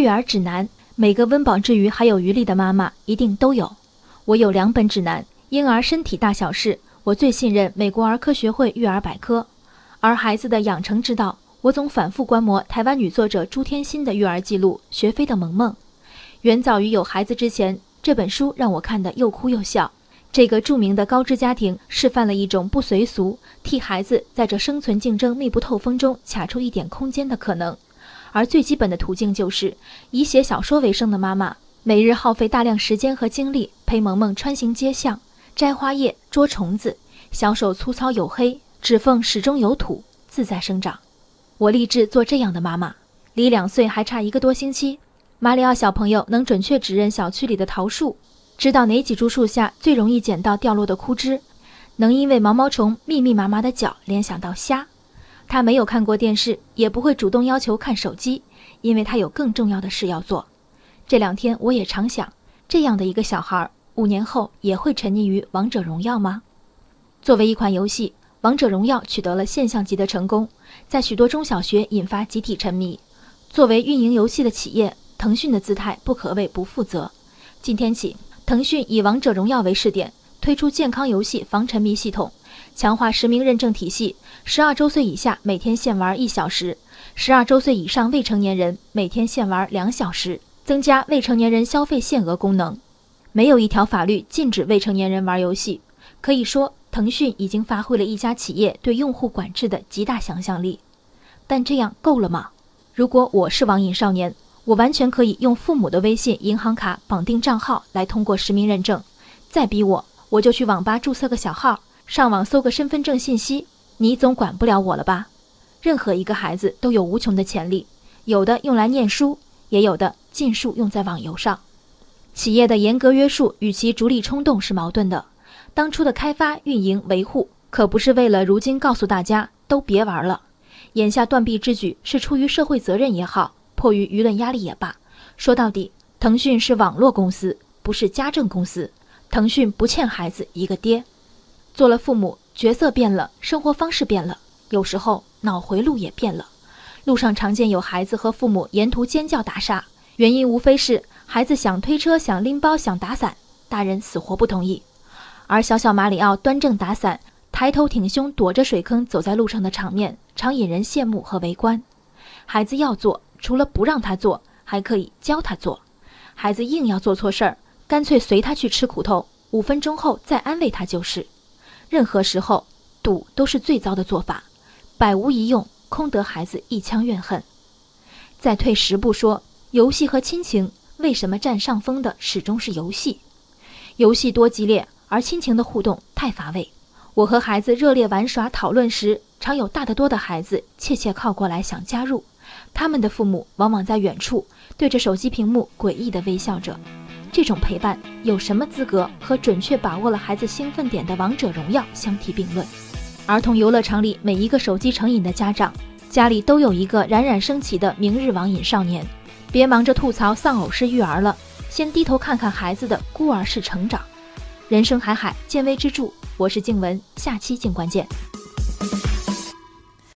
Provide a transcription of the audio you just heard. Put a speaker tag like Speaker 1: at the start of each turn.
Speaker 1: 育儿指南，每个温饱之余还有余力的妈妈一定都有。我有两本指南，婴儿身体大小事，我最信任美国儿科学会育儿百科；而孩子的养成之道，我总反复观摩台湾女作者朱天心的育儿记录《学飞的萌萌》。远早于有孩子之前，这本书让我看得又哭又笑。这个著名的高知家庭示范了一种不随俗，替孩子在这生存竞争密不透风中卡出一点空间的可能。而最基本的途径就是以写小说为生的妈妈，每日耗费大量时间和精力陪萌萌穿行街巷、摘花叶、捉虫子，小手粗糙黝黑，指缝始终有土，自在生长。我立志做这样的妈妈。离两岁还差一个多星期，马里奥小朋友能准确指认小区里的桃树。知道哪几株树下最容易捡到掉落的枯枝，能因为毛毛虫密密麻麻的脚联想到虾。他没有看过电视，也不会主动要求看手机，因为他有更重要的事要做。这两天我也常想，这样的一个小孩，五年后也会沉溺于王者荣耀吗？作为一款游戏，王者荣耀取得了现象级的成功，在许多中小学引发集体沉迷。作为运营游戏的企业，腾讯的姿态不可谓不负责。今天起。腾讯以《王者荣耀》为试点，推出健康游戏防沉迷系统，强化实名认证体系。十二周岁以下每天限玩一小时，十二周岁以上未成年人每天限玩两小时。增加未成年人消费限额功能。没有一条法律禁止未成年人玩游戏。可以说，腾讯已经发挥了一家企业对用户管制的极大想象力。但这样够了吗？如果我是网瘾少年。我完全可以用父母的微信银行卡绑定账号来通过实名认证，再逼我，我就去网吧注册个小号，上网搜个身份证信息。你总管不了我了吧？任何一个孩子都有无穷的潜力，有的用来念书，也有的尽数用在网游上。企业的严格约束与其逐利冲动是矛盾的。当初的开发、运营、维护可不是为了如今告诉大家都别玩了。眼下断臂之举是出于社会责任也好。迫于舆论压力也罢，说到底，腾讯是网络公司，不是家政公司。腾讯不欠孩子一个爹。做了父母，角色变了，生活方式变了，有时候脑回路也变了。路上常见有孩子和父母沿途尖叫打杀，原因无非是孩子想推车、想拎包、想打伞，大人死活不同意。而小小马里奥端正打伞，抬头挺胸躲着水坑走在路上的场面，常引人羡慕和围观。孩子要做。除了不让他做，还可以教他做。孩子硬要做错事儿，干脆随他去吃苦头，五分钟后再安慰他就是。任何时候，赌都是最糟的做法，百无一用，空得孩子一腔怨恨。再退十步说，游戏和亲情为什么占上风的始终是游戏？游戏多激烈，而亲情的互动太乏味。我和孩子热烈玩耍讨论时，常有大得多的孩子怯怯靠过来想加入。他们的父母往往在远处对着手机屏幕诡异地微笑着，这种陪伴有什么资格和准确把握了孩子兴奋点的王者荣耀相提并论？儿童游乐场里每一个手机成瘾的家长，家里都有一个冉冉升起的明日网瘾少年。别忙着吐槽丧偶式育儿了，先低头看看孩子的孤儿式成长。人生海海，见微知著。我是静文，下期静观见。